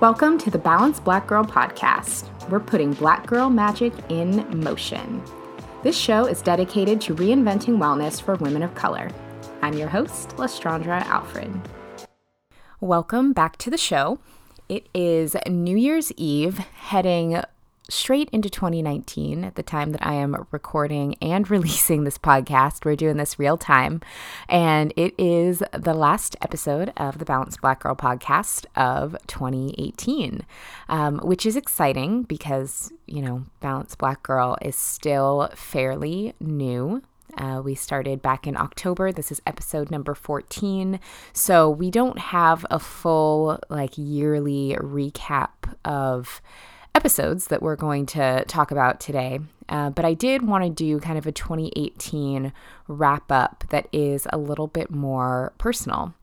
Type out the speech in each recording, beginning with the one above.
Welcome to the Balanced Black Girl podcast. We're putting black girl magic in motion. This show is dedicated to reinventing wellness for women of color. I'm your host, Lestraundra Alfred. Welcome back to the show. It is New Year's Eve, heading straight into 2019 at the time that I am recording and releasing this podcast. We're doing this real time. And it is the last episode of the Balanced Black Girl podcast of 2018, um, which is exciting because, you know, Balanced Black Girl is still fairly new. Uh, we started back in October. This is episode number 14. So we don't have a full, like, yearly recap of episodes that we're going to talk about today. Uh, but I did want to do kind of a 2018 wrap up that is a little bit more personal.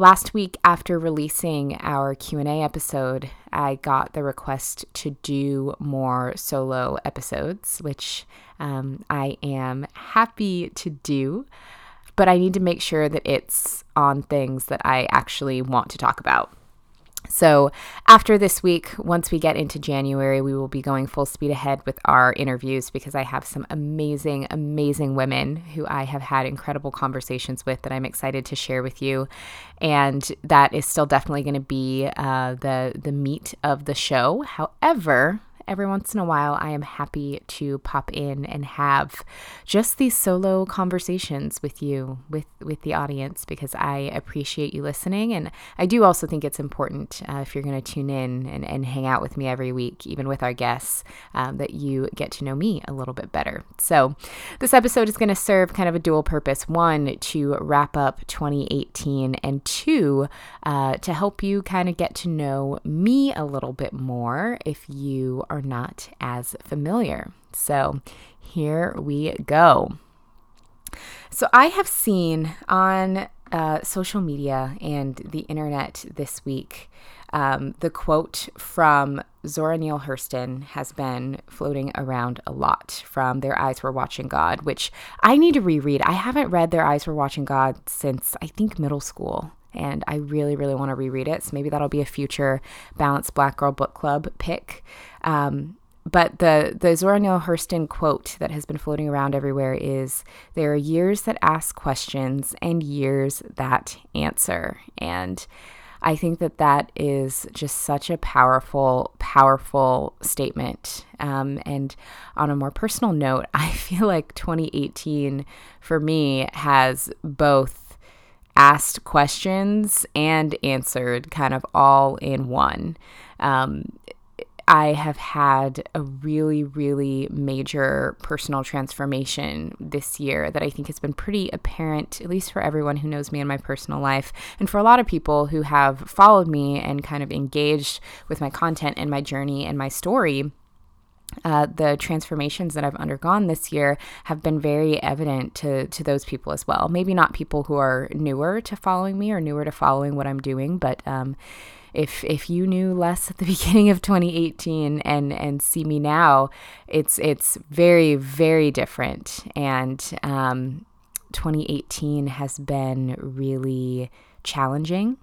Last week after releasing our Q&A episode, I got the request to do more solo episodes, which um, I am happy to do, but I need to make sure that it's on things that I actually want to talk about. So, after this week, once we get into January, we will be going full speed ahead with our interviews because I have some amazing, amazing women who I have had incredible conversations with that I'm excited to share with you. And that is still definitely going to be uh, the the meat of the show. However, every once in a while, I am happy to pop in and have just these solo conversations with you, with with the audience, because I appreciate you listening, and I do also think it's important uh, if you're going to tune in and, and hang out with me every week, even with our guests, um, that you get to know me a little bit better. So, this episode is going to serve kind of a dual purpose: one, to wrap up 2018, and two, uh, to help you kind of get to know me a little bit more if you are are not as familiar. So here we go. So I have seen on uh, social media and the internet this week um, the quote from Zora Neale Hurston has been floating around a lot from Their Eyes Were Watching God, which I need to reread. I haven't read Their Eyes Were Watching God since I think middle school and I really, really want to reread it. So maybe that'll be a future Balanced Black Girl Book Club pick. Um, but the the Zora Neale Hurston quote that has been floating around everywhere is there are years that ask questions and years that answer and I think that that is just such a powerful, powerful statement. Um, and on a more personal note, I feel like 2018 for me has both asked questions and answered kind of all in one. Um, I have had a really, really major personal transformation this year that I think has been pretty apparent, at least for everyone who knows me in my personal life, and for a lot of people who have followed me and kind of engaged with my content and my journey and my story uh, the transformations that I've undergone this year have been very evident to to those people as well. Maybe not people who are newer to following me or newer to following what I'm doing, but um, if if you knew less at the beginning of 2018 and and see me now, it's it's very very different. And um, 2018 has been really challenging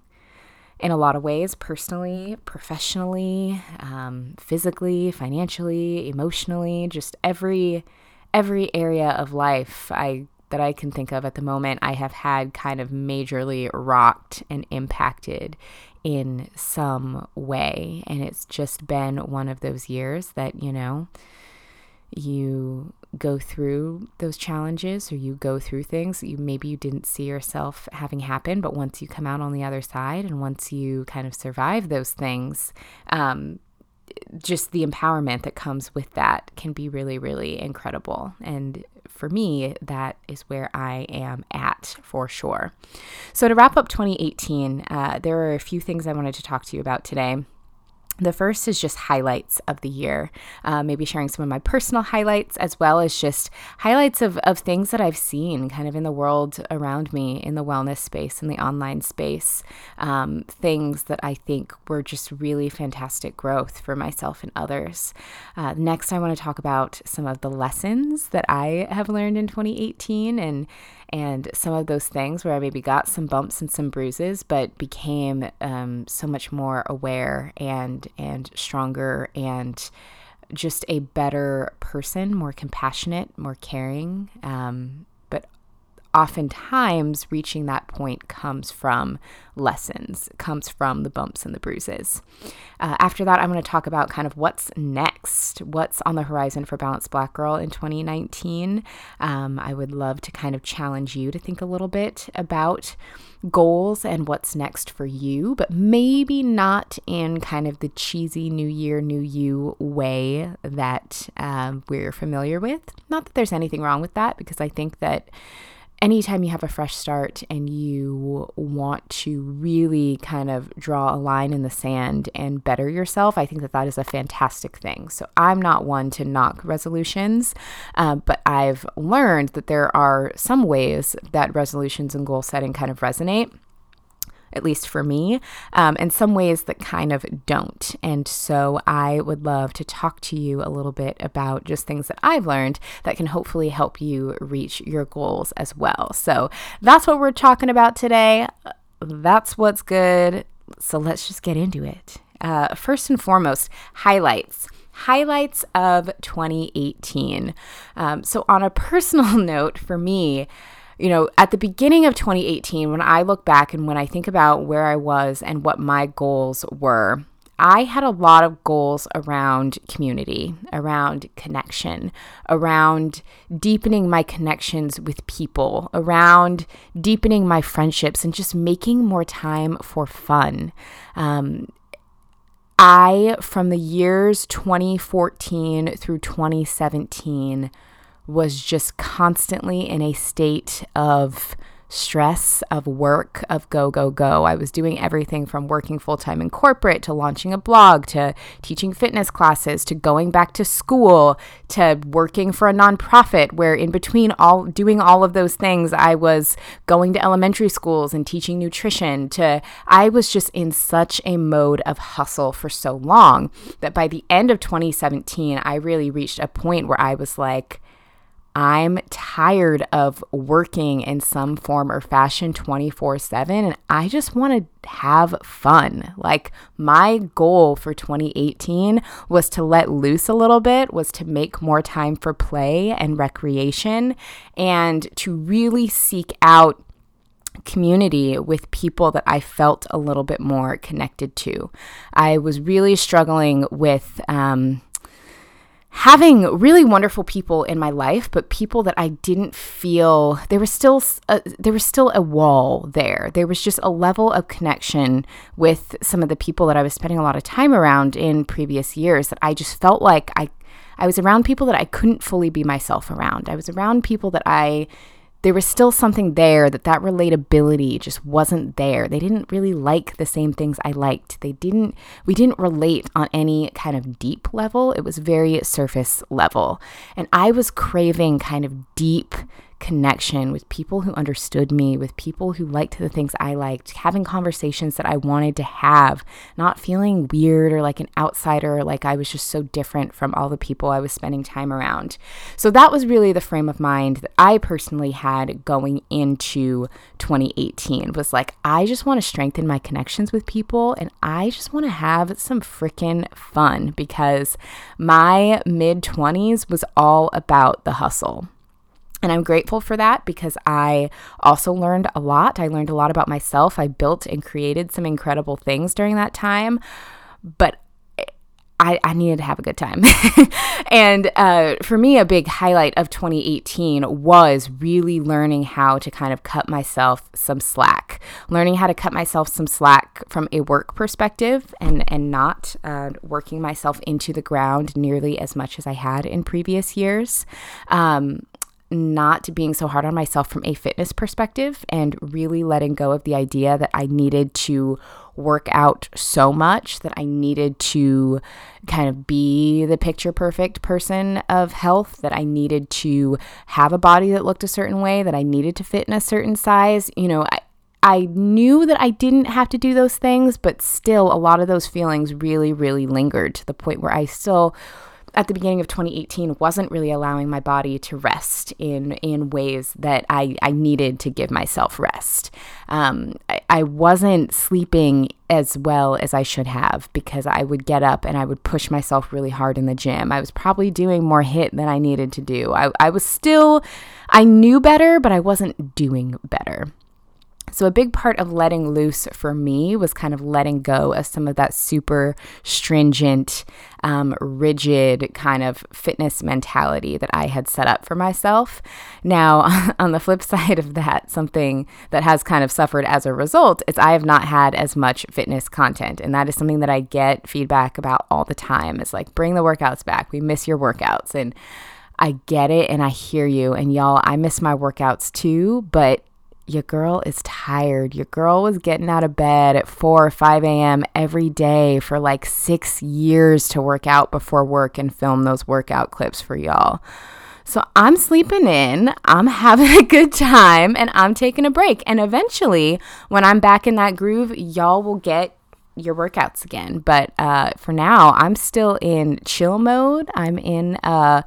in a lot of ways personally, professionally, um, physically, financially, emotionally, just every every area of life I that I can think of at the moment, I have had kind of majorly rocked and impacted in some way. And it's just been one of those years that, you know, you go through those challenges or you go through things you maybe you didn't see yourself having happen but once you come out on the other side and once you kind of survive those things um, just the empowerment that comes with that can be really really incredible. And for me that is where i am at for sure. So to wrap up 2018 uh, there are a few things i wanted to talk to you about today the first is just highlights of the year, uh, maybe sharing some of my personal highlights as well as just highlights of, of things that I've seen kind of in the world around me, in the wellness space, in the online space, um, things that I think were just really fantastic growth for myself and others. Uh, next, I want to talk about some of the lessons that I have learned in 2018 and and some of those things where I maybe got some bumps and some bruises, but became um, so much more aware and and stronger and just a better person, more compassionate, more caring. Um, oftentimes, reaching that point comes from lessons, comes from the bumps and the bruises. Uh, after that, I'm going to talk about kind of what's next, what's on the horizon for Balanced Black Girl in 2019. Um, I would love to kind of challenge you to think a little bit about goals and what's next for you, but maybe not in kind of the cheesy New Year, New You way that um, we're familiar with. Not that there's anything wrong with that, because I think that anytime you have a fresh start and you want to really kind of draw a line in the sand and better yourself, I think that that is a fantastic thing. So I'm not one to knock resolutions, uh, but I've learned that there are some ways that resolutions and goal setting kind of resonate at least for me, um, and some ways that kind of don't. And so I would love to talk to you a little bit about just things that I've learned that can hopefully help you reach your goals as well. So that's what we're talking about today. That's what's good. So let's just get into it. Uh, first and foremost, highlights highlights of 2018. Um, so, on a personal note, for me, you know, at the beginning of 2018, when I look back and when I think about where I was and what my goals were, I had a lot of goals around community, around connection, around deepening my connections with people, around deepening my friendships, and just making more time for fun. Um, I, from the years 2014 through 2017, was just constantly in a state of stress of work of go go go. I was doing everything from working full-time in corporate to launching a blog to teaching fitness classes to going back to school to working for a nonprofit where in between all doing all of those things i was going to elementary schools and teaching nutrition to i was just in such a mode of hustle for so long that by the end of 2017 i really reached a point where i was like I'm tired of working in some form or fashion 24 7 and I just want to have fun. Like, my goal for 2018 was to let loose a little bit, was to make more time for play and recreation, and to really seek out community with people that I felt a little bit more connected to. I was really struggling with, um, having really wonderful people in my life, but people that I didn't feel there was still a, uh, there was still a wall there. There was just a level of connection with some of the people that I was spending a lot of time around in previous years that I just felt like I I was around people that I couldn't fully be myself around. I was around people that I there was still something there that that relatability just wasn't there. They didn't really like the same things I liked. They didn't we didn't relate on any kind of deep level. It was very surface level. And I was craving kind of deep connection with people who understood me, with people who liked the things I liked, having conversations that I wanted to have, not feeling weird or like an outsider, like I was just so different from all the people I was spending time around. So that was really the frame of mind that I personally had going into 2018 was like, I just want to strengthen my connections with people and I just want to have some freaking fun because my mid 20s was all about the hustle. And I'm grateful for that because I also learned a lot. I learned a lot about myself. I built and created some incredible things during that time. But I, I needed to have a good time. and uh, for me, a big highlight of 2018 was really learning how to kind of cut myself some slack, learning how to cut myself some slack from a work perspective and, and not uh, working myself into the ground nearly as much as I had in previous years. Um, not being so hard on myself from a fitness perspective and really letting go of the idea that I needed to work out so much that I needed to kind of be the picture perfect person of health, that I needed to have a body that looked a certain way, that I needed to fit in a certain size. You know, I, I knew that I didn't have to do those things, but still, a lot of those feelings really, really lingered to the point where I still at the beginning of 2018 wasn't really allowing my body to rest in in ways that I, I needed to give myself rest. Um, I, I wasn't sleeping as well as I should have because I would get up and I would push myself really hard in the gym. I was probably doing more HIIT than I needed to do. I, I was still, I knew better, but I wasn't doing better. So, a big part of letting loose for me was kind of letting go of some of that super stringent, um, rigid kind of fitness mentality that I had set up for myself. Now, on the flip side of that, something that has kind of suffered as a result is I have not had as much fitness content. And that is something that I get feedback about all the time. It's like, bring the workouts back. We miss your workouts. And I get it and I hear you. And y'all, I miss my workouts too, but your girl is tired. Your girl was getting out of bed at 4 or 5 a.m. every day for like six years to work out before work and film those workout clips for y'all. So I'm sleeping in, I'm having a good time, and I'm taking a break. And eventually, when I'm back in that groove, y'all will get your workouts again. But uh, for now, I'm still in chill mode. I'm in uh,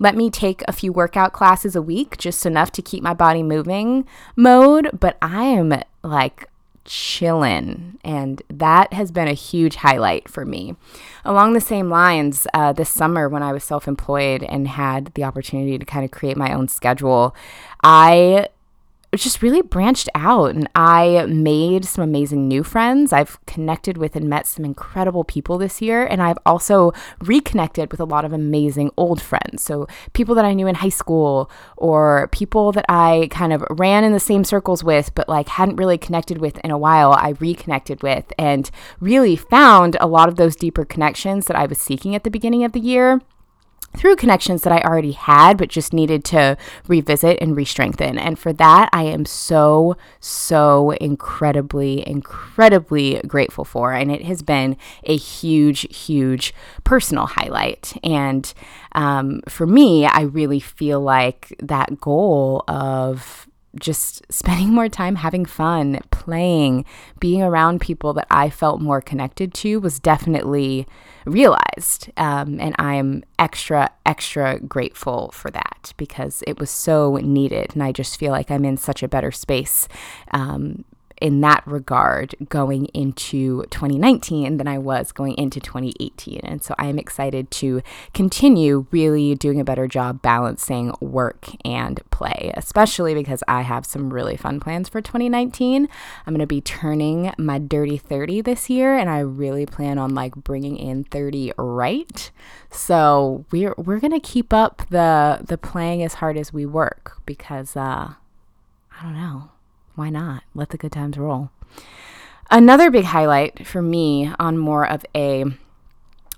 let me take a few workout classes a week, just enough to keep my body moving mode. But I am like chilling, and that has been a huge highlight for me. Along the same lines, uh, this summer when I was self employed and had the opportunity to kind of create my own schedule, I just really branched out and I made some amazing new friends. I've connected with and met some incredible people this year. And I've also reconnected with a lot of amazing old friends. So, people that I knew in high school or people that I kind of ran in the same circles with, but like hadn't really connected with in a while, I reconnected with and really found a lot of those deeper connections that I was seeking at the beginning of the year through connections that I already had, but just needed to revisit and re-strengthen. And for that, I am so, so incredibly, incredibly grateful for. And it has been a huge, huge personal highlight. And um, for me, I really feel like that goal of just spending more time having fun, playing, being around people that I felt more connected to was definitely realized. Um, and I'm extra, extra grateful for that because it was so needed. And I just feel like I'm in such a better space um, in that regard going into 2019 than I was going into 2018. And so I'm excited to continue really doing a better job balancing work and play, especially because I have some really fun plans for 2019. I'm going to be turning my dirty 30 this year and I really plan on like bringing in 30 right. So we're we're going to keep up the the playing as hard as we work because uh I don't know why not? Let the good times roll. Another big highlight for me on more of a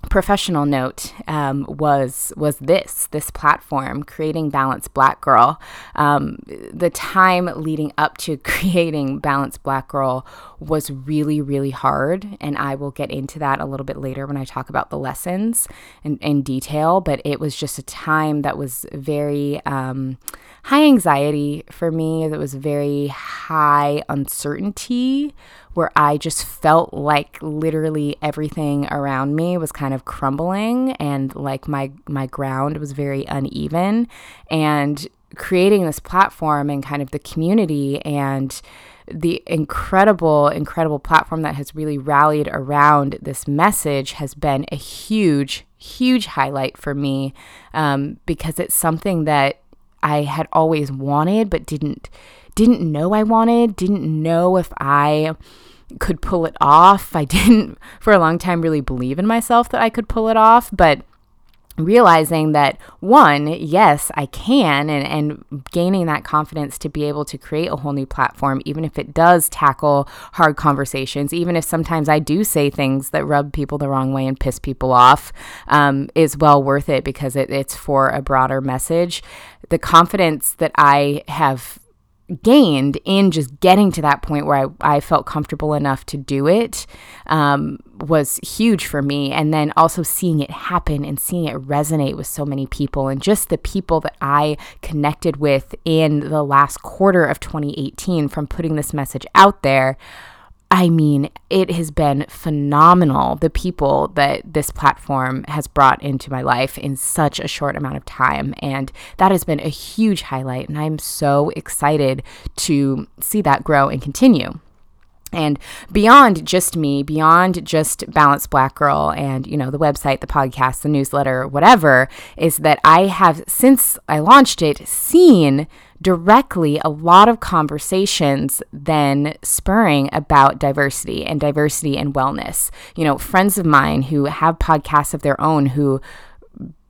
professional note um, was was this this platform creating Balanced Black Girl um, the time leading up to creating Balanced Black Girl was really really hard and i will get into that a little bit later when i talk about the lessons in, in detail but it was just a time that was very um, high anxiety for me that was very high uncertainty where I just felt like literally everything around me was kind of crumbling and like my my ground was very uneven. And creating this platform and kind of the community and the incredible, incredible platform that has really rallied around this message has been a huge, huge highlight for me um, because it's something that I had always wanted but didn't didn't know I wanted, didn't know if I could pull it off. I didn't, for a long time, really believe in myself that I could pull it off, but realizing that one yes i can and, and gaining that confidence to be able to create a whole new platform even if it does tackle hard conversations even if sometimes i do say things that rub people the wrong way and piss people off um, is well worth it because it, it's for a broader message. The confidence that i have gained in just getting to that point where I, I felt comfortable enough to do it um, was huge for me. And then also seeing it happen and seeing it resonate with so many people and just the people that I connected with in the last quarter of 2018 from putting this message out there I mean, it has been phenomenal the people that this platform has brought into my life in such a short amount of time. And that has been a huge highlight. And I'm so excited to see that grow and continue. And beyond just me, beyond just Balanced Black Girl and, you know, the website, the podcast, the newsletter, whatever, is that I have, since I launched it, seen directly a lot of conversations then spurring about diversity and diversity and wellness. You know, friends of mine who have podcasts of their own who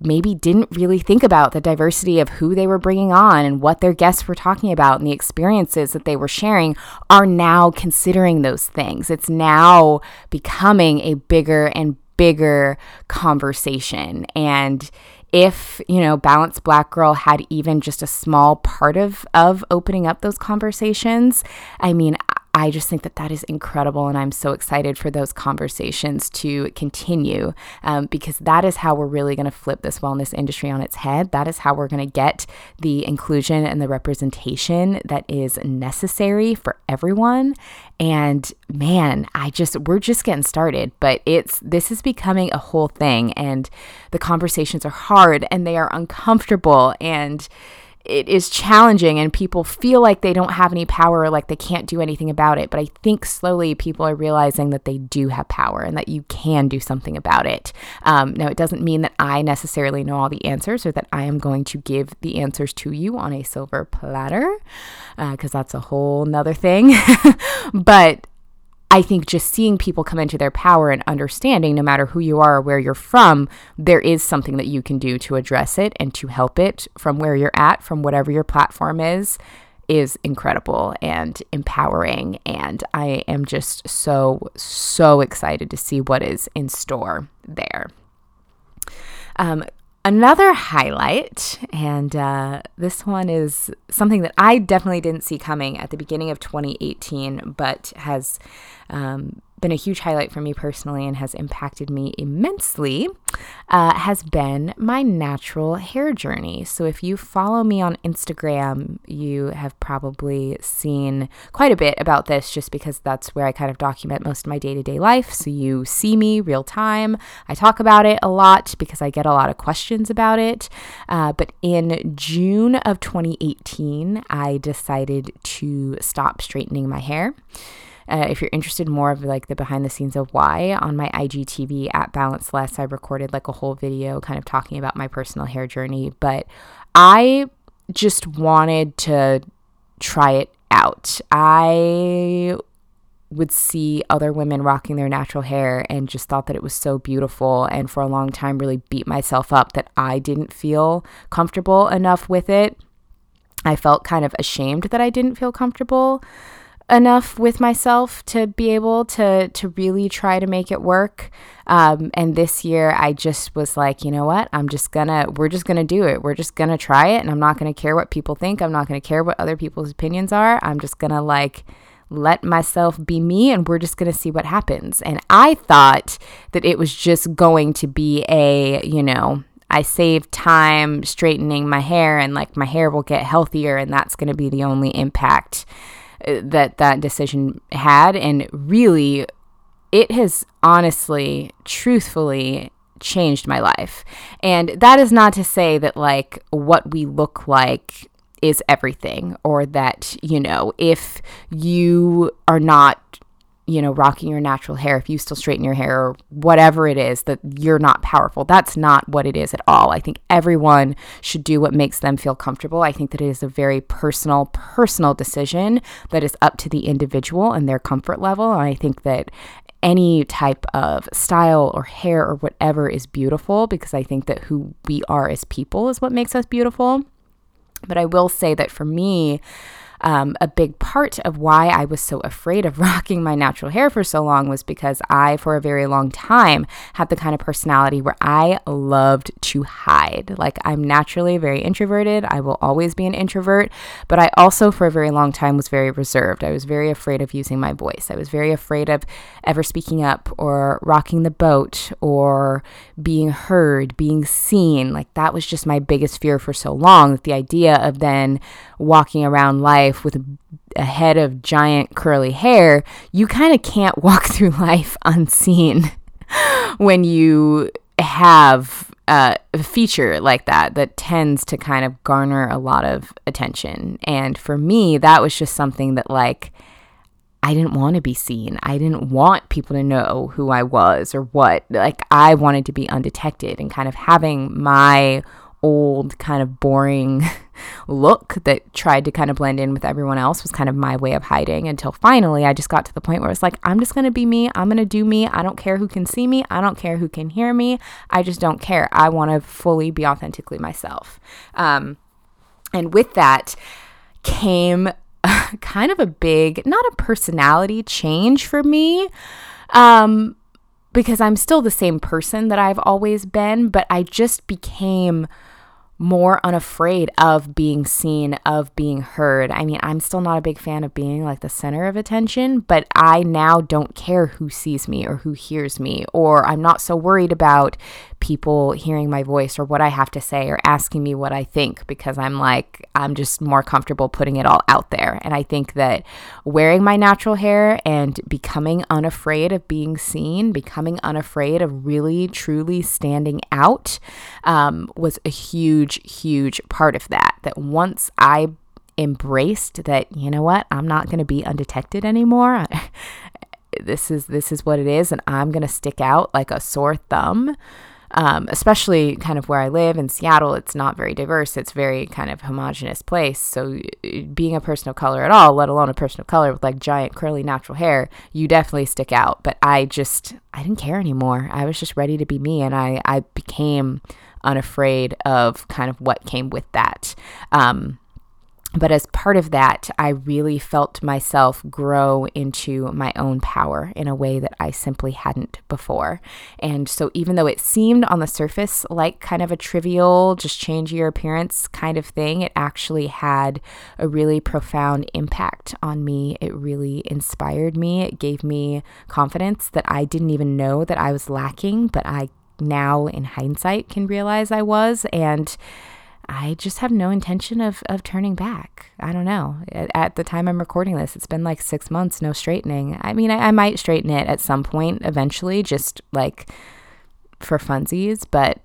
maybe didn't really think about the diversity of who they were bringing on and what their guests were talking about and the experiences that they were sharing are now considering those things. It's now becoming a bigger and bigger conversation. And if, you know, Balanced Black Girl had even just a small part of of opening up those conversations, I mean, I just think that that is incredible. And I'm so excited for those conversations to continue um, because that is how we're really going to flip this wellness industry on its head. That is how we're going to get the inclusion and the representation that is necessary for everyone. And man, I just, we're just getting started, but it's, this is becoming a whole thing. And the conversations are hard and they are uncomfortable. And, it is challenging and people feel like they don't have any power like they can't do anything about it. But I think slowly people are realizing that they do have power and that you can do something about it. Um, now, it doesn't mean that I necessarily know all the answers or that I am going to give the answers to you on a silver platter, because uh, that's a whole nother thing. but I think just seeing people come into their power and understanding, no matter who you are or where you're from, there is something that you can do to address it and to help it from where you're at, from whatever your platform is, is incredible and empowering. And I am just so, so excited to see what is in store there. Um, Another highlight, and uh, this one is something that I definitely didn't see coming at the beginning of 2018, but has um, been a huge highlight for me personally and has impacted me immensely uh, has been my natural hair journey. So, if you follow me on Instagram, you have probably seen quite a bit about this just because that's where I kind of document most of my day to day life. So, you see me real time. I talk about it a lot because I get a lot of questions about it. Uh, but in June of 2018, I decided to stop straightening my hair. Uh, if you're interested more of like the behind the scenes of why on my IGTV at Balance Less, I recorded like a whole video kind of talking about my personal hair journey. But I just wanted to try it out. I would see other women rocking their natural hair and just thought that it was so beautiful and for a long time really beat myself up that I didn't feel comfortable enough with it. I felt kind of ashamed that I didn't feel comfortable enough with myself to be able to to really try to make it work. Um, and this year, I just was like, you know what? I'm just gonna, we're just gonna do it. We're just gonna try it, and I'm not gonna care what people think. I'm not gonna care what other people's opinions are. I'm just gonna like let myself be me and we're just going to see what happens. And I thought that it was just going to be a, you know, I save time straightening my hair and like my hair will get healthier and that's going to be the only impact that that decision had and really it has honestly truthfully changed my life. And that is not to say that like what we look like is everything or that you know if you are not you know, rocking your natural hair, if you still straighten your hair or whatever it is, that you're not powerful. That's not what it is at all. I think everyone should do what makes them feel comfortable. I think that it is a very personal, personal decision that is up to the individual and their comfort level. And I think that any type of style or hair or whatever is beautiful because I think that who we are as people is what makes us beautiful. But I will say that for me, um, a big part of why I was so afraid of rocking my natural hair for so long was because I, for a very long time, had the kind of personality where I loved to hide. Like, I'm naturally very introverted. I will always be an introvert, but I also, for a very long time, was very reserved. I was very afraid of using my voice. I was very afraid of ever speaking up or rocking the boat or being heard, being seen. Like, that was just my biggest fear for so long. That the idea of then walking around life with a head of giant curly hair, you kind of can't walk through life unseen when you have uh, a feature like that that tends to kind of garner a lot of attention. And for me, that was just something that, like, I didn't want to be seen. I didn't want people to know who I was or what. Like, I wanted to be undetected and kind of having my old, kind of boring look that tried to kind of blend in with everyone else was kind of my way of hiding until finally I just got to the point where it's like, I'm just going to be me. I'm going to do me. I don't care who can see me. I don't care who can hear me. I just don't care. I want to fully be authentically myself. Um, and with that came kind of a big, not a personality change for me. Um, because I'm still the same person that I've always been, but I just became more unafraid of being seen, of being heard. I mean, I'm still not a big fan of being like the center of attention, but I now don't care who sees me or who hears me, or I'm not so worried about people hearing my voice or what I have to say or asking me what I think because I'm like, I'm just more comfortable putting it all out there. And I think that wearing my natural hair and becoming unafraid of being seen, becoming unafraid of really, truly standing out um, was a huge, huge huge part of that. That once I embraced that, you know what, I'm not going to be undetected anymore. this is this is what it is and I'm going to stick out like a sore thumb um, especially kind of where I live in Seattle, it's not very diverse. It's very kind of homogenous place. So being a person of color at all, let alone a person of color with like giant curly natural hair, you definitely stick out. But I just I didn't care anymore. I was just ready to be me, and I I became unafraid of kind of what came with that. Um, but as part of that, I really felt myself grow into my own power in a way that I simply hadn't before. And so, even though it seemed on the surface like kind of a trivial, just change your appearance kind of thing, it actually had a really profound impact on me. It really inspired me. It gave me confidence that I didn't even know that I was lacking, but I now, in hindsight, can realize I was. And I just have no intention of, of turning back. I don't know. At, at, the time I'm recording this, it's been like six months, no straightening. I mean, I, I might straighten it at some point eventually, just like for funsies, but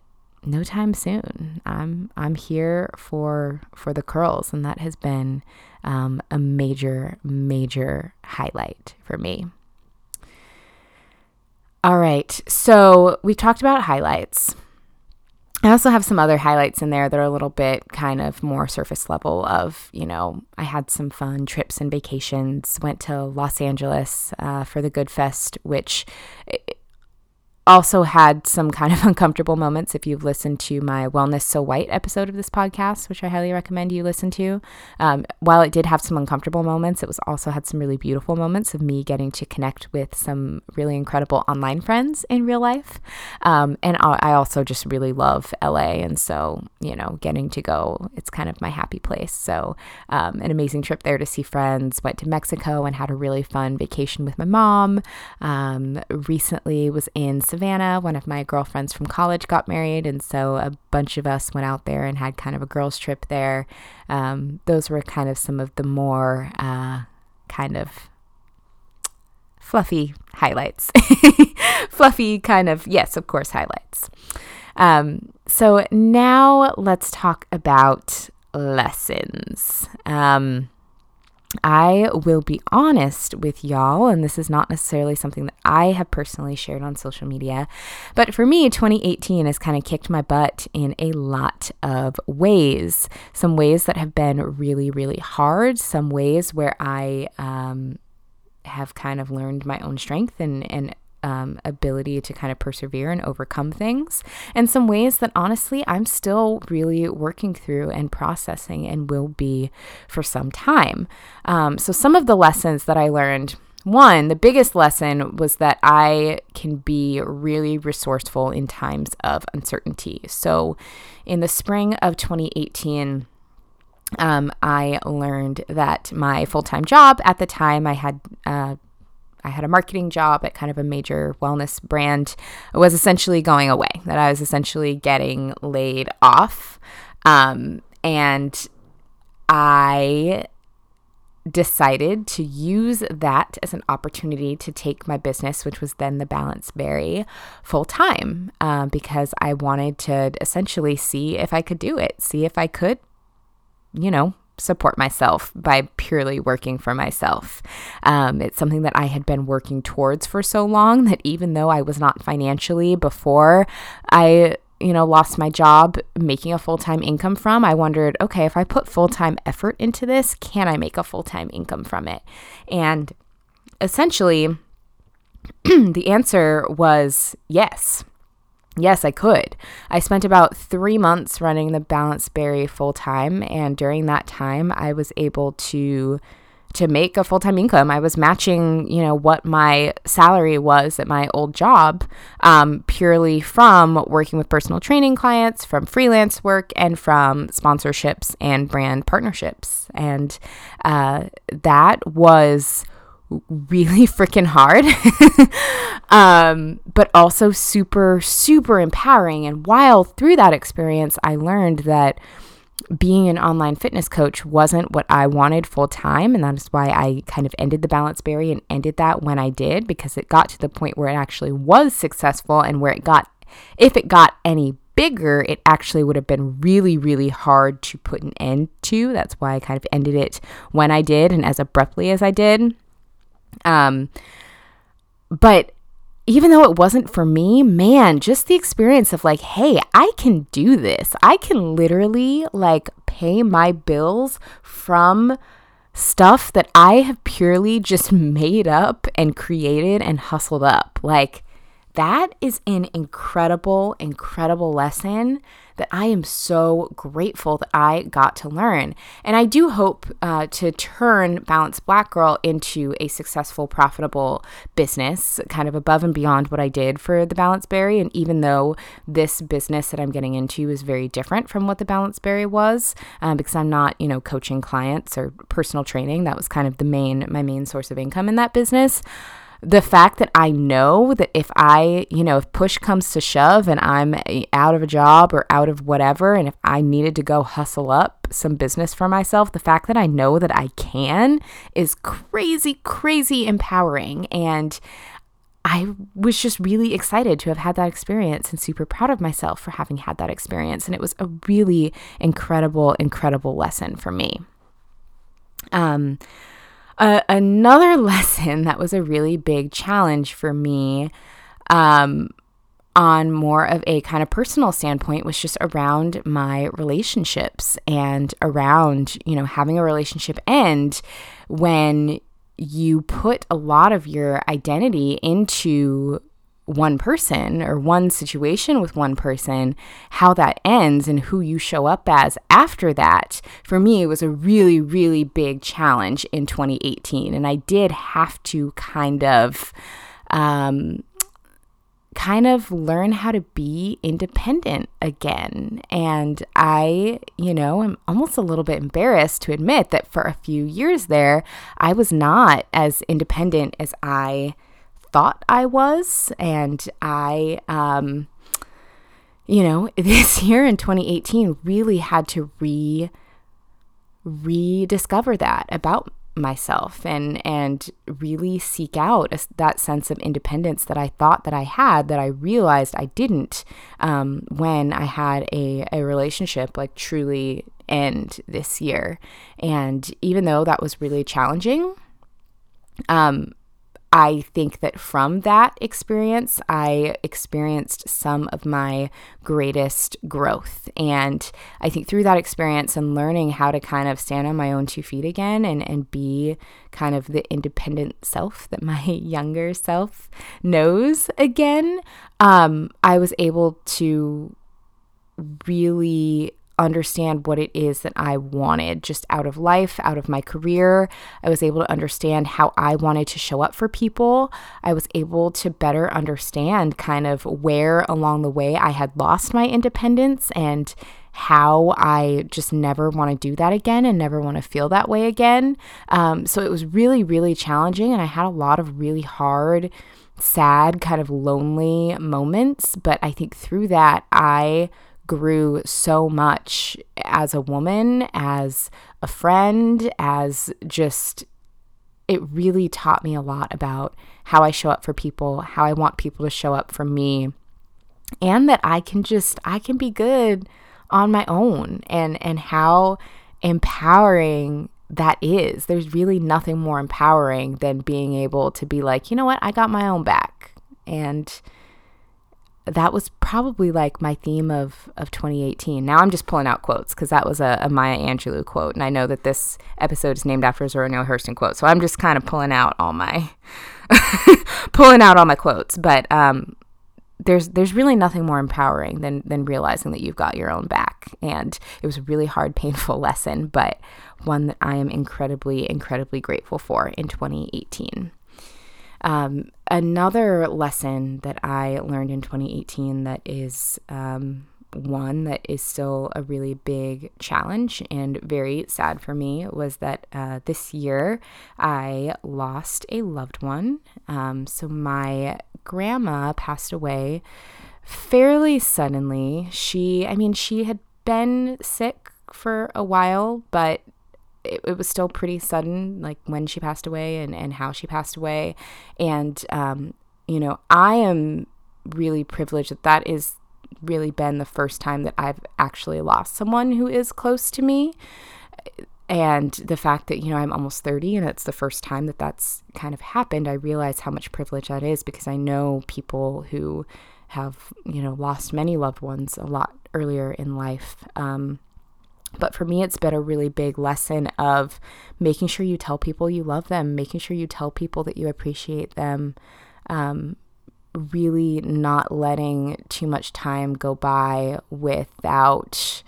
no time soon. I'm I'm here for for the curls, and that has been um, a major major highlight for me. All right, so we talked about highlights. I also have some other highlights in there that are a little bit kind of more surface level of, you know, I had some fun trips and vacations, went to Los Angeles uh, for the Good Fest, which also had some kind of uncomfortable moments if you've listened to my Wellness So White episode of this podcast, which I highly recommend you listen to. Um, while it did have some uncomfortable moments, it was also had some really beautiful moments of me getting to connect with some really incredible online friends in real life. Um, and I also just really love LA. And so, you know, getting to go, it's kind of my happy place. So, um, an amazing trip there to see friends. Went to Mexico and had a really fun vacation with my mom. Um, recently was in Savannah. One of my girlfriends from college got married, and so a bunch of us went out there and had kind of a girls' trip there. Um, those were kind of some of the more uh, kind of fluffy highlights. fluffy kind of, yes, of course, highlights. Um, so now let's talk about lessons. Um, I will be honest with y'all, and this is not necessarily something that I have personally shared on social media, but for me, 2018 has kind of kicked my butt in a lot of ways. Some ways that have been really, really hard, some ways where I um, have kind of learned my own strength and, and um, ability to kind of persevere and overcome things, and some ways that honestly I'm still really working through and processing and will be for some time. Um, so, some of the lessons that I learned. One, the biggest lesson was that I can be really resourceful in times of uncertainty. So, in the spring of 2018, um, I learned that my full time job at the time, I had uh, I had a marketing job at kind of a major wellness brand it was essentially going away, that I was essentially getting laid off. Um, and I decided to use that as an opportunity to take my business, which was then the Balance Berry, full time uh, because I wanted to essentially see if I could do it, see if I could, you know, support myself by purely working for myself. Um, it's something that I had been working towards for so long that even though I was not financially before I you know, lost my job making a full time income from, I wondered, okay, if I put full time effort into this, can I make a full time income from it? And essentially, the answer was yes. Yes, I could. I spent about three months running the Balance Berry full time, and during that time, I was able to to make a full time income. I was matching, you know, what my salary was at my old job, um, purely from working with personal training clients, from freelance work, and from sponsorships and brand partnerships. And uh, that was really freaking hard, um, but also super, super empowering. And while through that experience, I learned that being an online fitness coach wasn't what I wanted full time. And that is why I kind of ended the Balance Berry and ended that when I did, because it got to the point where it actually was successful and where it got, if it got any bigger, it actually would have been really, really hard to put an end to. That's why I kind of ended it when I did and as abruptly as I did. Um, but even though it wasn't for me, man, just the experience of like, hey, I can do this. I can literally like pay my bills from stuff that I have purely just made up and created and hustled up. Like, that is an incredible, incredible lesson that I am so grateful that I got to learn. And I do hope uh, to turn Balanced Black Girl into a successful, profitable business, kind of above and beyond what I did for the Balance Berry. And even though this business that I'm getting into is very different from what the Balance Berry was, um, because I'm not, you know, coaching clients or personal training, that was kind of the main, my main source of income in that business the fact that I know that if I, you know, if push comes to shove and I'm out of a job or out of whatever, and if I needed to go hustle up some business for myself, the fact that I know that I can is crazy, crazy empowering. And I was just really excited to have had that experience and super proud of myself for having had that experience. And it was a really incredible, incredible lesson for me. Um, another lesson that was a really big challenge for me um, on more of a kind of personal standpoint was just around my relationships and around, you know, having a relationship end when you put a lot of your identity into one person or one situation with one person, how that ends and who you show up as after that, for me, it was a really, really big challenge in 2018. And I did have to kind of, um, kind of learn how to be independent again. And I, you know, I'm almost a little bit embarrassed to admit that for a few years there, I was not as independent as I thought I was. And I, um, you know, this year in 2018 really had to re rediscover that about myself and and really seek out a, that sense of independence that I thought that I had that I realized I didn't um, when I had a, a relationship like truly end this year and even though that was really challenging um, I think that from that experience, I experienced some of my greatest growth. And I think through that experience and learning how to kind of stand on my own two feet again and, and be kind of the independent self that my younger self knows again, um, I was able to really understand what it is that I wanted just out of life, out of my career. I was able to understand how I wanted to show up for people. I was able to better understand kind of where along the way I had lost my independence and how I just never want to do that again and never want to feel that way again. Um, so it was really, really challenging. And I had a lot of really hard, sad, kind of lonely moments. But I think through that, I grew so much as a woman, as a friend, as just it really taught me a lot about how I show up for people, how I want people to show up for me, and that I can just I can be good on my own and and how empowering that is. There's really nothing more empowering than being able to be like, "You know what? I got my own back." And that was probably like my theme of, of 2018. Now I'm just pulling out quotes because that was a, a, Maya Angelou quote. And I know that this episode is named after Zora Neale Hurston quote. So I'm just kind of pulling out all my, pulling out all my quotes. But um, there's there's really nothing more empowering than than realizing that you've got your own back. And it was a really hard, painful lesson, but one that I am incredibly, incredibly grateful for in 2018. Um, another lesson that I learned in 2018 that is um, one that is still a really big challenge and very sad for me was that uh, this year I lost a loved one. Um, so my grandma passed away fairly suddenly. She, I mean, she had been sick for a while, but it, it, was still pretty sudden, like when she passed away and, and how she passed away. And, um, you know, I am really privileged that that is really been the first time that I've actually lost someone who is close to me. And the fact that, you know, I'm almost 30 and it's the first time that that's kind of happened, I realize how much privilege that is because I know people who have, you know, lost many loved ones a lot earlier in life. Um, but for me, it's been a really big lesson of making sure you tell people you love them, making sure you tell people that you appreciate them, um, really not letting too much time go by without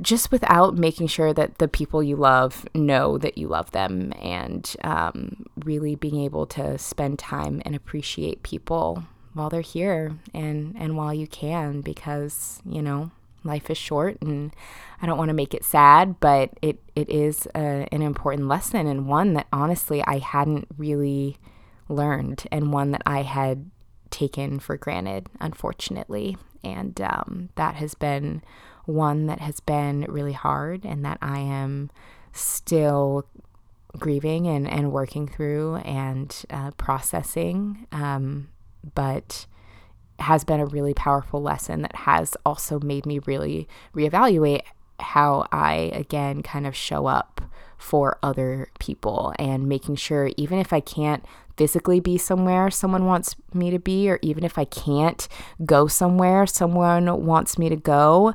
just without making sure that the people you love know that you love them and um, really being able to spend time and appreciate people while they're here and and while you can because you know life is short and I don't want to make it sad, but it, it is a, an important lesson and one that honestly I hadn't really learned and one that I had taken for granted, unfortunately. And um, that has been one that has been really hard and that I am still grieving and, and working through and uh, processing. Um, but has been a really powerful lesson that has also made me really reevaluate how I, again, kind of show up for other people and making sure, even if I can't physically be somewhere someone wants me to be, or even if I can't go somewhere someone wants me to go,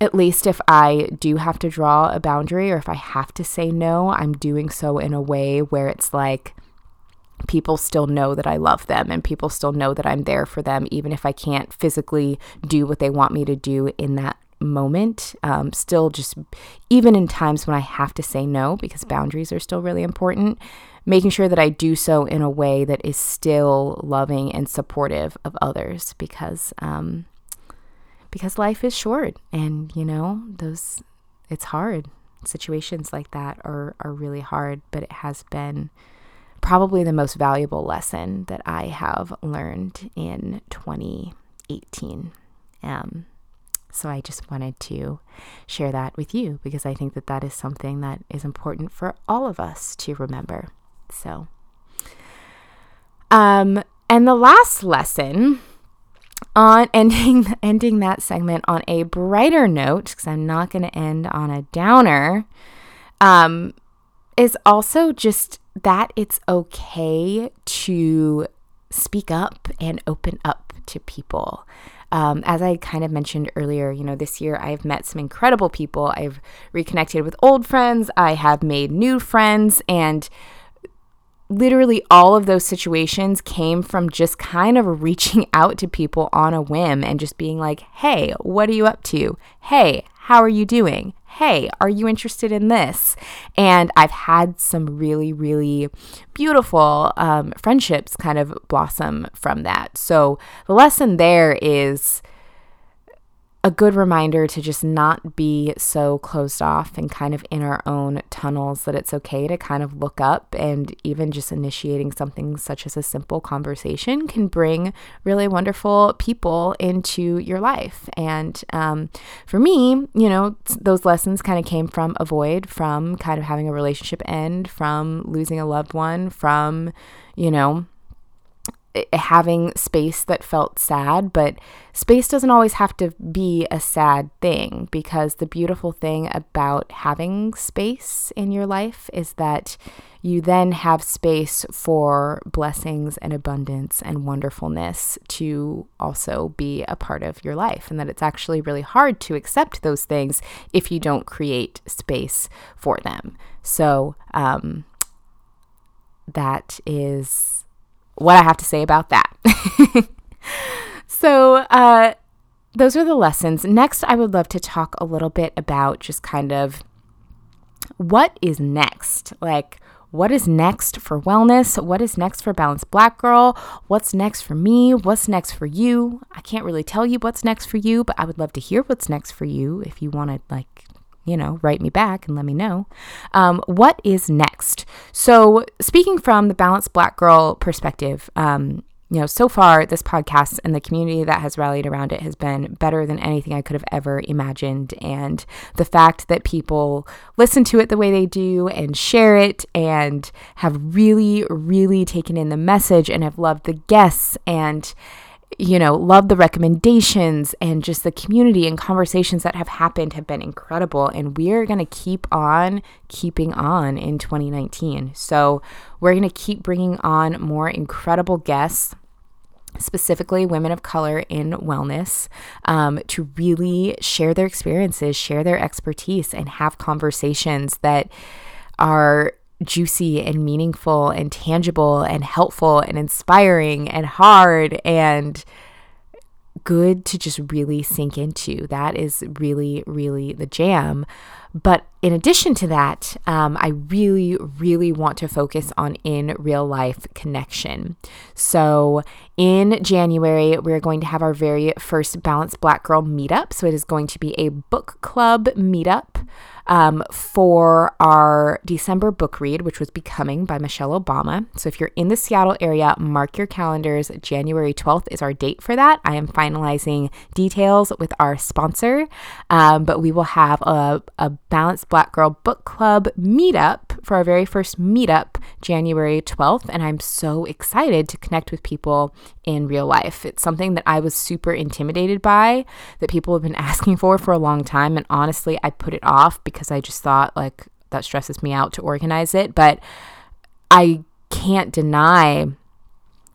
at least if I do have to draw a boundary or if I have to say no, I'm doing so in a way where it's like, people still know that I love them and people still know that I'm there for them, even if I can't physically do what they want me to do in that moment. Um, still, just even in times when I have to say no, because boundaries are still really important, making sure that I do so in a way that is still loving and supportive of others because. Um, because life is short and you know those it's hard situations like that are are really hard but it has been probably the most valuable lesson that I have learned in 2018. Um, so I just wanted to share that with you because I think that that is something that is important for all of us to remember. So, um, and the last lesson on ending ending that segment on a brighter note because I'm not going to end on a downer. Um, is also just that it's okay to speak up and open up to people. Um, as I kind of mentioned earlier, you know, this year I've met some incredible people. I've reconnected with old friends, I have made new friends, and literally all of those situations came from just kind of reaching out to people on a whim and just being like, hey, what are you up to? Hey, how are you doing? Hey, are you interested in this? And I've had some really, really beautiful um, friendships kind of blossom from that. So the lesson there is a good reminder to just not be so closed off and kind of in our own tunnels that it's okay to kind of look up and even just initiating something such as a simple conversation can bring really wonderful people into your life. And um, for me, you know, those lessons kind of came from avoid, from kind of having a relationship end, from losing a loved one, from, you know, having space that felt sad, but space doesn't always have to be a sad thing because the beautiful thing about having space in your life is that you then have space for blessings and abundance and wonderfulness to also be a part of your life, and that it's actually really hard to accept those things if you don't create space for them. So, um, that is what I have to say about that. so, uh, those are the lessons. Next, I would love to talk a little bit about just kind of what is next. Like, what is next for wellness? What is next for Balanced Black Girl? What's next for me? What's next for you? I can't really tell you what's next for you, but I would love to hear what's next for you if you want to, like, you know, write me back and let me know. Um, what is next? So, speaking from the balanced black girl perspective, um, you know, so far this podcast and the community that has rallied around it has been better than anything I could have ever imagined. And the fact that people listen to it the way they do and share it and have really, really taken in the message and have loved the guests and you know, love the recommendations and just the community and conversations that have happened have been incredible. And we're going to keep on keeping on in 2019. So we're going to keep bringing on more incredible guests specifically women of color in wellness, um, to really share their experiences, share their expertise, and have conversations that are juicy and meaningful and tangible and helpful and inspiring and hard and good to just really sink into. That is really, really the jam. But in addition to that, um, I really, really want to focus on in real life connection. So in January, we're going to have our very first Balanced Black Girl meetup. So it is going to be a book club meetup um, for our December book read, which was Becoming by Michelle Obama. So if you're in the Seattle area, mark your calendars. January 12th is our date for that. I am finalizing details with our sponsor, um, but we will have a, a Balanced Black Girl Book Club meetup for our very first meetup January 12th. And I'm so excited to connect with people in real life. It's something that I was super intimidated by, that people have been asking for for a long time. And honestly, I put it off because I just thought, like, that stresses me out to organize it. But I can't deny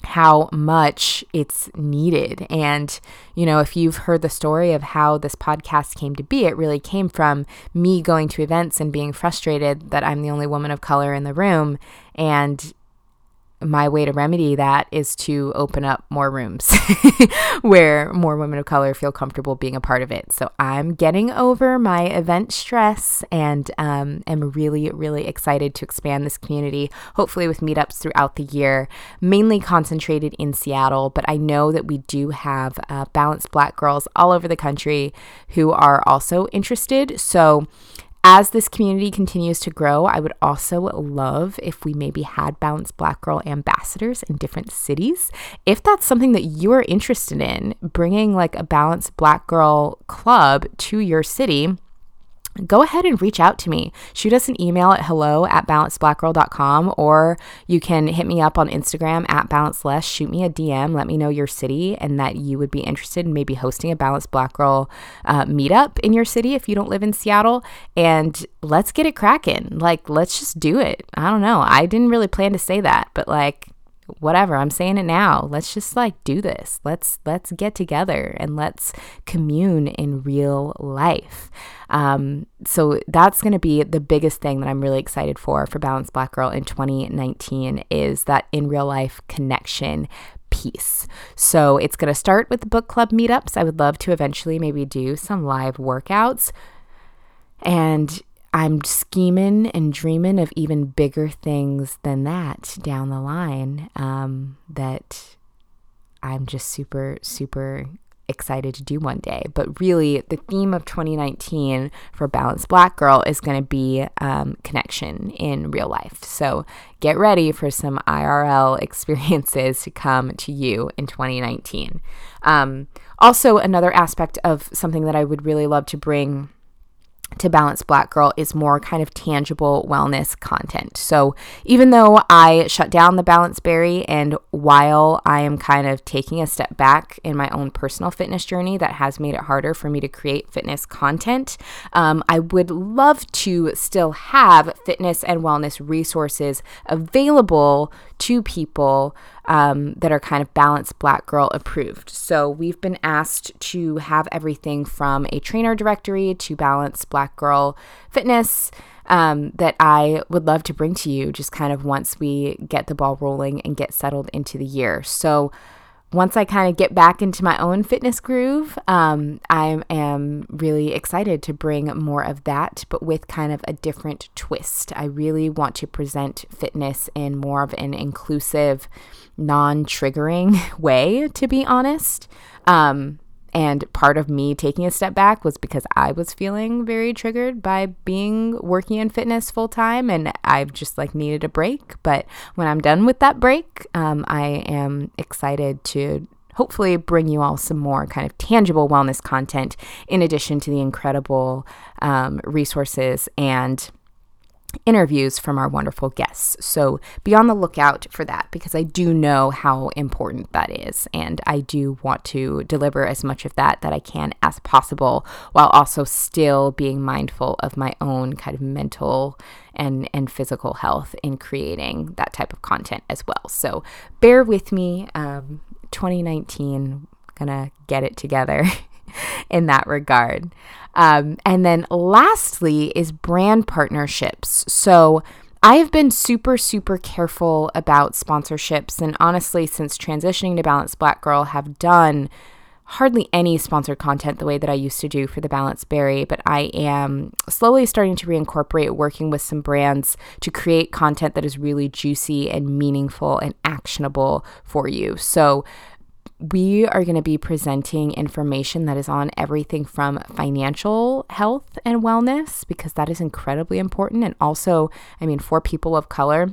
how much it's needed. And, you know, if you've heard the story of how this podcast came to be, it really came from me going to events and being frustrated that I'm the only woman of color in the room and my way to remedy that is to open up more rooms where more women of color feel comfortable being a part of it. So I'm getting over my event stress and um, am really, really excited to expand this community, hopefully with meetups throughout the year, mainly concentrated in Seattle. But I know that we do have uh, balanced black girls all over the country who are also interested. So as this community continues to grow, I would also love if we maybe had Balanced Black Girl ambassadors in different cities. If that's something that you're interested in, bringing like a Balanced Black Girl club to your city go ahead and reach out to me. Shoot us an email at hello at balancedblackgirl.com or you can hit me up on Instagram at balancedles. Shoot me a DM. Let me know your city and that you would be interested in maybe hosting a Balanced Black Girl uh, meetup in your city if you don't live in Seattle. And let's get it cracking. Like, let's just do it. I don't know. I didn't really plan to say that, but like, whatever i'm saying it now let's just like do this let's let's get together and let's commune in real life um, so that's going to be the biggest thing that i'm really excited for for balanced black girl in 2019 is that in real life connection piece. So it's going to start with the book club meetups. I would love to eventually maybe do some live workouts. And I'm scheming and dreaming of even bigger things than that down the line um, that I'm just super, super excited to do one day. But really, the theme of 2019 for Balanced Black Girl is going to be um, connection in real life. So get ready for some IRL experiences to come to you in 2019. Um, also, another aspect of something that I would really love to bring to Balanced Black Girl is more kind of tangible wellness content. So even though I shut down the Balance Berry and while I am kind of taking a step back in my own personal fitness journey that has made it harder for me to create fitness content, um, I would love to still have fitness and wellness resources available to people um, that are kind of balanced black girl approved. So we've been asked to have everything from a trainer directory to balance black girl fitness. Um, that I would love to bring to you just kind of once we get the ball rolling and get settled into the year. So, once I kind of get back into my own fitness groove, um, I am really excited to bring more of that, but with kind of a different twist. I really want to present fitness in more of an inclusive, non triggering way, to be honest. Um, and part of me taking a step back was because I was feeling very triggered by being working in fitness full time and I've just like needed a break. But when I'm done with that break, um, I am excited to hopefully bring you all some more kind of tangible wellness content in addition to the incredible um, resources and interviews from our wonderful guests. So be on the lookout for that because I do know how important that is. And I do want to deliver as much of that that I can as possible while also still being mindful of my own kind of mental and, and physical health in creating that type of content as well. So bear with me. Um, 2019, gonna get it together. in that regard. Um, and then lastly is brand partnerships. So I have been super, super careful about sponsorships. And honestly, since transitioning to Balanced Black Girl, have done hardly any sponsored content the way that I used to do for the Balance Berry, but I am slowly starting to reincorporate working with some brands to create content that is really juicy and meaningful and actionable for you. So we are going to be presenting information that is on everything from financial health and wellness, because that is incredibly important. And also, I mean, for people of color,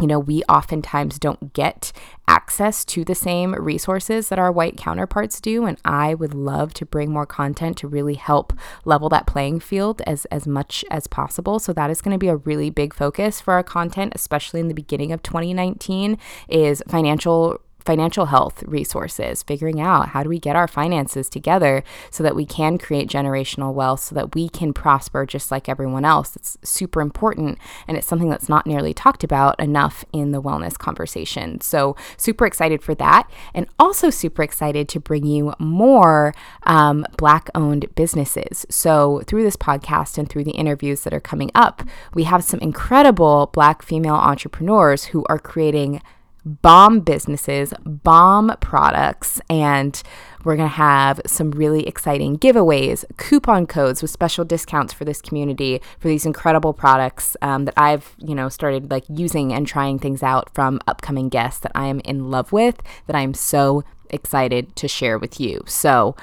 you know, we oftentimes don't get access to the same resources that our white counterparts do. And I would love to bring more content to really help level that playing field as, as much as possible. So that is going to be a really big focus for our content, especially in the beginning of 2019, is financial financial health resources, figuring out how do we get our finances together so that we can create generational wealth, so that we can prosper just like everyone else. It's super important, and it's something that's not nearly talked about enough in the wellness conversation. So, super excited for that, and also super excited to bring you more um, Black owned businesses. So, through this podcast and through the interviews that are coming up, we have some incredible Black female entrepreneurs who are creating bomb businesses, bomb products, and we're going to have some really exciting giveaways, coupon codes with special discounts for this community for these incredible products um, that I've, you know, started like using and trying things out from upcoming guests that I am in love with, that I'm so excited to share with you. So,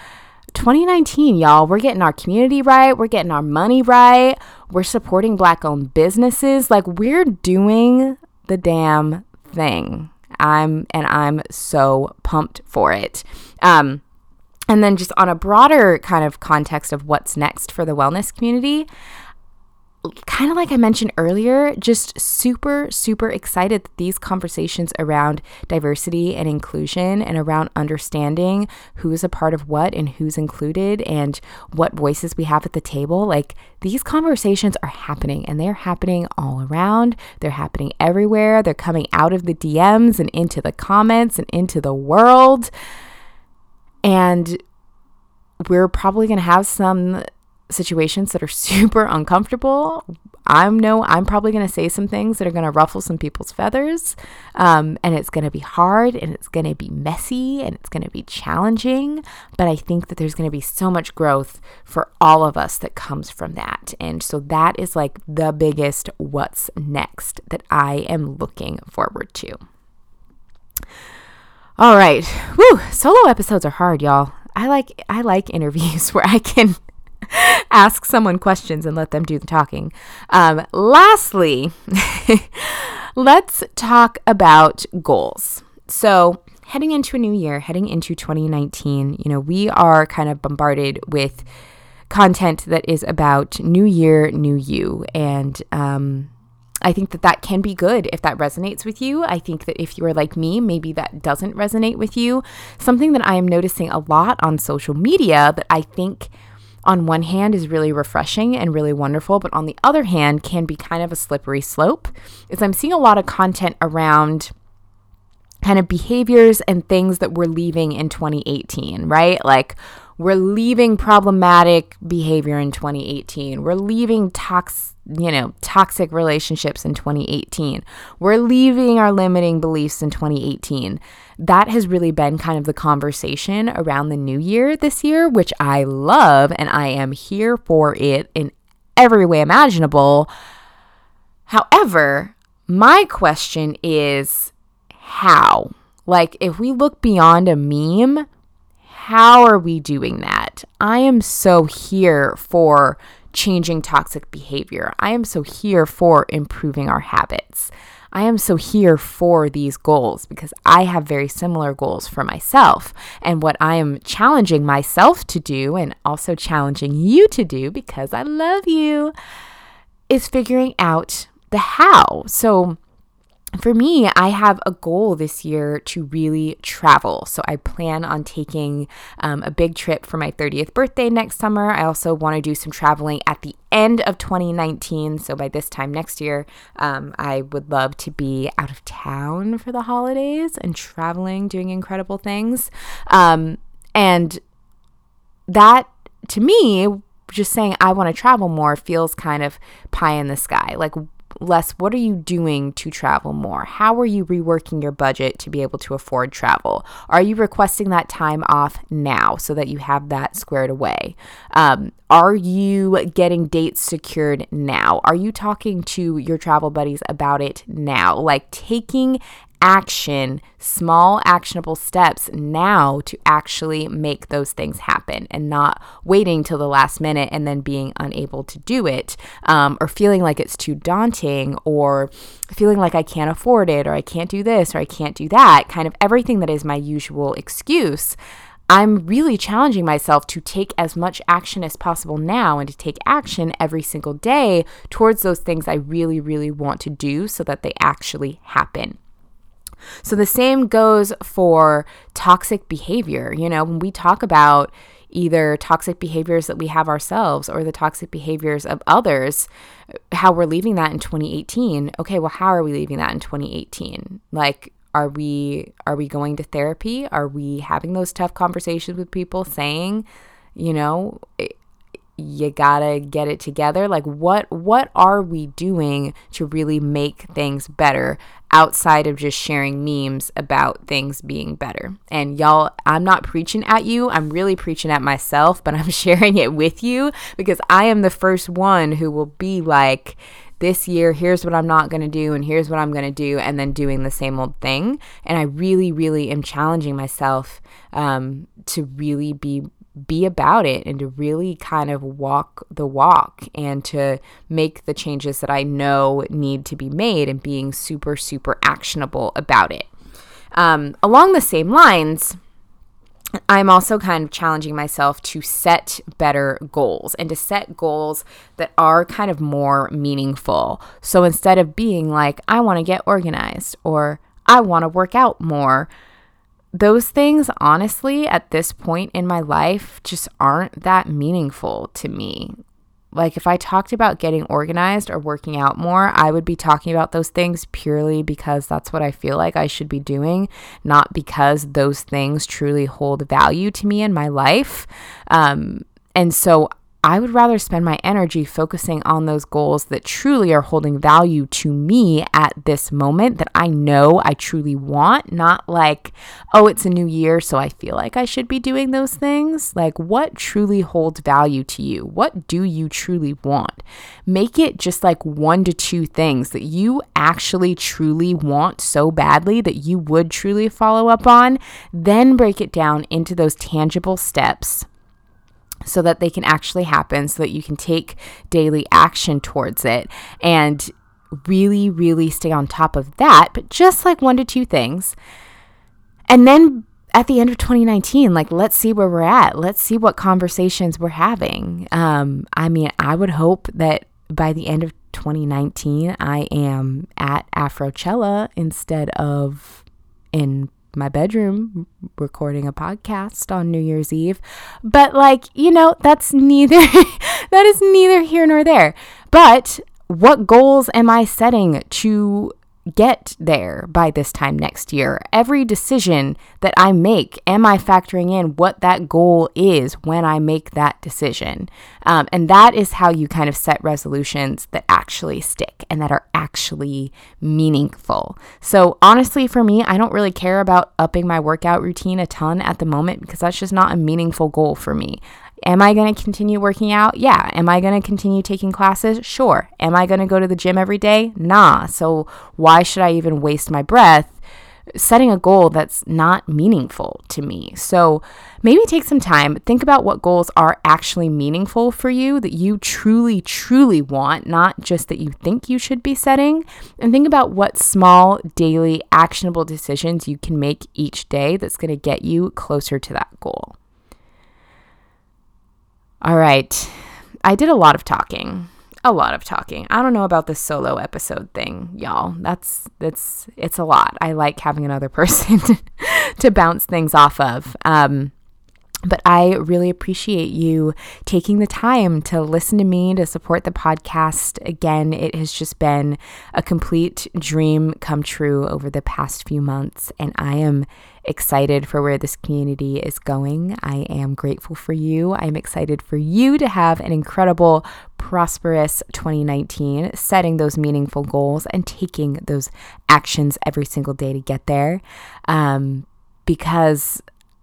2019, y'all, we're getting our community right. We're getting our money right. We're supporting black owned businesses. Like, we're doing the damn thing. I'm and I'm so pumped for it. Um, and then just on a broader kind of context of what's next for the wellness community, kind of like I mentioned earlier, just super, super excited that these conversations around diversity and inclusion and around understanding who's a part of what and who's included and what voices we have at the table, like these conversations are happening and they're happening all around. They're happening everywhere. They're coming out of the DMs and into the comments and into the world. And we're probably going to have some situations that are super uncomfortable. I know I'm probably going to say some things that are going to ruffle some people's feathers. Um, and it's going to be hard and it's going to be messy and it's going to be challenging. But I think that there's going to be so much growth for all of us that comes from that. And so that is like the biggest what's next that I am looking forward to. All right. Woo, solo episodes are hard, y'all. I like I like interviews where I can ask someone questions and let them do the talking. Um, lastly, let's talk about goals. So, heading into a new year, heading into 2019, you know, we are kind of bombarded with content that is about new year, new you. And um, I think that that can be good if that resonates with you. I think that if you are like me, maybe that doesn't resonate with you. Something that I am noticing a lot on social media that I think on one hand is really refreshing and really wonderful, but on the other hand can be kind of a slippery slope is I'm seeing a lot of content around kind of behaviors and things that we're leaving in 2018, right? Like we're leaving problematic behavior in 2018. We're leaving tox, you know, toxic relationships in 2018. We're leaving our limiting beliefs in 2018. That has really been kind of the conversation around the new year this year, which I love and I am here for it in every way imaginable. However, my question is how? Like, if we look beyond a meme, how are we doing that? I am so here for changing toxic behavior. I am so here for improving our habits. I am so here for these goals because I have very similar goals for myself. And what I am challenging myself to do, and also challenging you to do because I love you, is figuring out the how. So, for me, I have a goal this year to really travel. So I plan on taking um, a big trip for my 30th birthday next summer. I also want to do some traveling at the end of 2019. So by this time next year, um, I would love to be out of town for the holidays and traveling, doing incredible things. Um, and that to me, just saying I want to travel more feels kind of pie in the sky. Like, less what are you doing to travel more? How are you reworking your budget to be able to afford travel? Are you requesting that time off now so that you have that squared away? Um, are you getting dates secured now? Are you talking to your travel buddies about it now? Like taking action, small actionable steps now to actually make those things happen and not waiting till the last minute and then being unable to do it um, or feeling like it's too daunting or feeling like I can't afford it or I can't do this or I can't do that. Kind of everything that is my usual excuse. I'm really challenging myself to take as much action as possible now and to take action every single day towards those things I really, really want to do so that they actually happen. So the same goes for toxic behavior. You know, when we talk about either toxic behaviors that we have ourselves or the toxic behaviors of others, how we're leaving that in 2018. Okay, well, how are we leaving that in 2018? Like, are we are we going to therapy? Are we having those tough conversations with people saying, you know, you gotta get it together like what what are we doing to really make things better outside of just sharing memes about things being better and y'all i'm not preaching at you i'm really preaching at myself but i'm sharing it with you because i am the first one who will be like this year, here's what I'm not going to do, and here's what I'm going to do, and then doing the same old thing. And I really, really am challenging myself um, to really be be about it and to really kind of walk the walk and to make the changes that I know need to be made and being super, super actionable about it. Um, along the same lines, I'm also kind of challenging myself to set better goals and to set goals that are kind of more meaningful. So instead of being like, I want to get organized or I want to work out more, those things, honestly, at this point in my life, just aren't that meaningful to me. Like, if I talked about getting organized or working out more, I would be talking about those things purely because that's what I feel like I should be doing, not because those things truly hold value to me in my life. Um, and so I would rather spend my energy focusing on those goals that truly are holding value to me at this moment that I know I truly want, not like, oh, it's a new year, so I feel like I should be doing those things. Like, what truly holds value to you? What do you truly want? Make it just like one to two things that you actually truly want so badly that you would truly follow up on. Then break it down into those tangible steps so that they can actually happen, so that you can take daily action towards it and really, really stay on top of that, but just like one to two things. And then at the end of 2019, like, let's see where we're at. Let's see what conversations we're having. Um, I mean, I would hope that by the end of 2019, I am at Afrochella instead of in my bedroom recording a podcast on New Year's Eve. But like, you know, that's neither that is neither here nor there. But what goals am I setting to get there by this time next year. Every decision that I make, am I factoring in what that goal is when I make that decision? Um, and that is how you kind of set resolutions that actually stick and that are actually meaningful. So, honestly, for me, I don't really care about upping my workout routine a ton at the moment because that's just not a meaningful goal for me. Am I going to continue working out? Yeah. Am I going to continue taking classes? Sure. Am I going to go to the gym every day? Nah. So why should I even waste my breath setting a goal that's not meaningful to me? So maybe take some time, think about what goals are actually meaningful for you that you truly, truly want, not just that you think you should be setting, and think about what small, daily, actionable decisions you can make each day that's going to get you closer to that goal. All right. I did a lot of talking. A lot of talking. I don't know about this solo episode thing, y'all. That's that's it's a lot. I like having another person to bounce things off of. Um but I really appreciate you taking the time to listen to me, to support the podcast. Again, it has just been a complete dream come true over the past few months, and I am excited for where this community is going. I am grateful for you. I'm excited for you to have an incredible, prosperous 2019, setting those meaningful goals and taking those actions every single day to get there. Um, because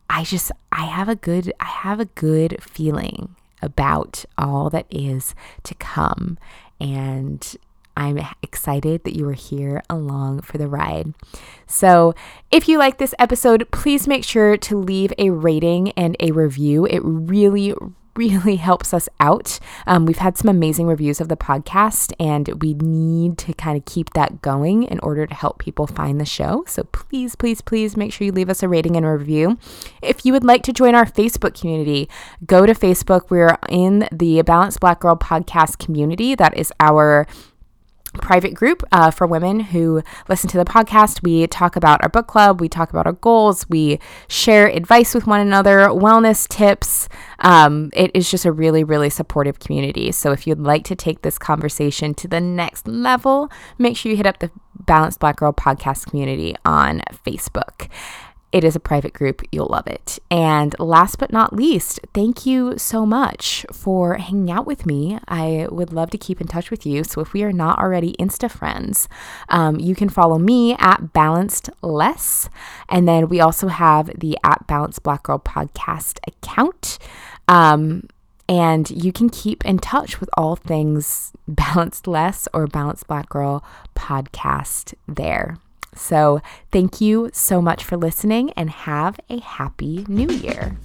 I just I have a good I have a good feeling about all that is to come and I'm excited that you are here along for the ride. So, if you like this episode, please make sure to leave a rating and a review. It really, really helps us out. Um, we've had some amazing reviews of the podcast, and we need to kind of keep that going in order to help people find the show. So please, please, please make sure you leave us a rating and a review. If you would like to join our Facebook community, go to Facebook. We're in the Balanced Black Girl podcast community. That is our private group uh, for women who listen to the podcast. We talk about our book club, we talk about our goals, we share advice with one another, wellness tips. Um, it is just a really, really supportive community. So if you'd like to take this conversation to the next level, make sure you hit up the Balanced Black Girl podcast community on Facebook. It is a private group. You'll love it. And last but not least, thank you so much for hanging out with me. I would love to keep in touch with you. So if we are not already Insta friends, um, you can follow me at Balanced Less. And then we also have the at Balanced Black Girl podcast account. Um, and you can keep in touch with all things Balanced Less or Balanced Black Girl podcast there. So, thank you so much for listening and have a happy new year.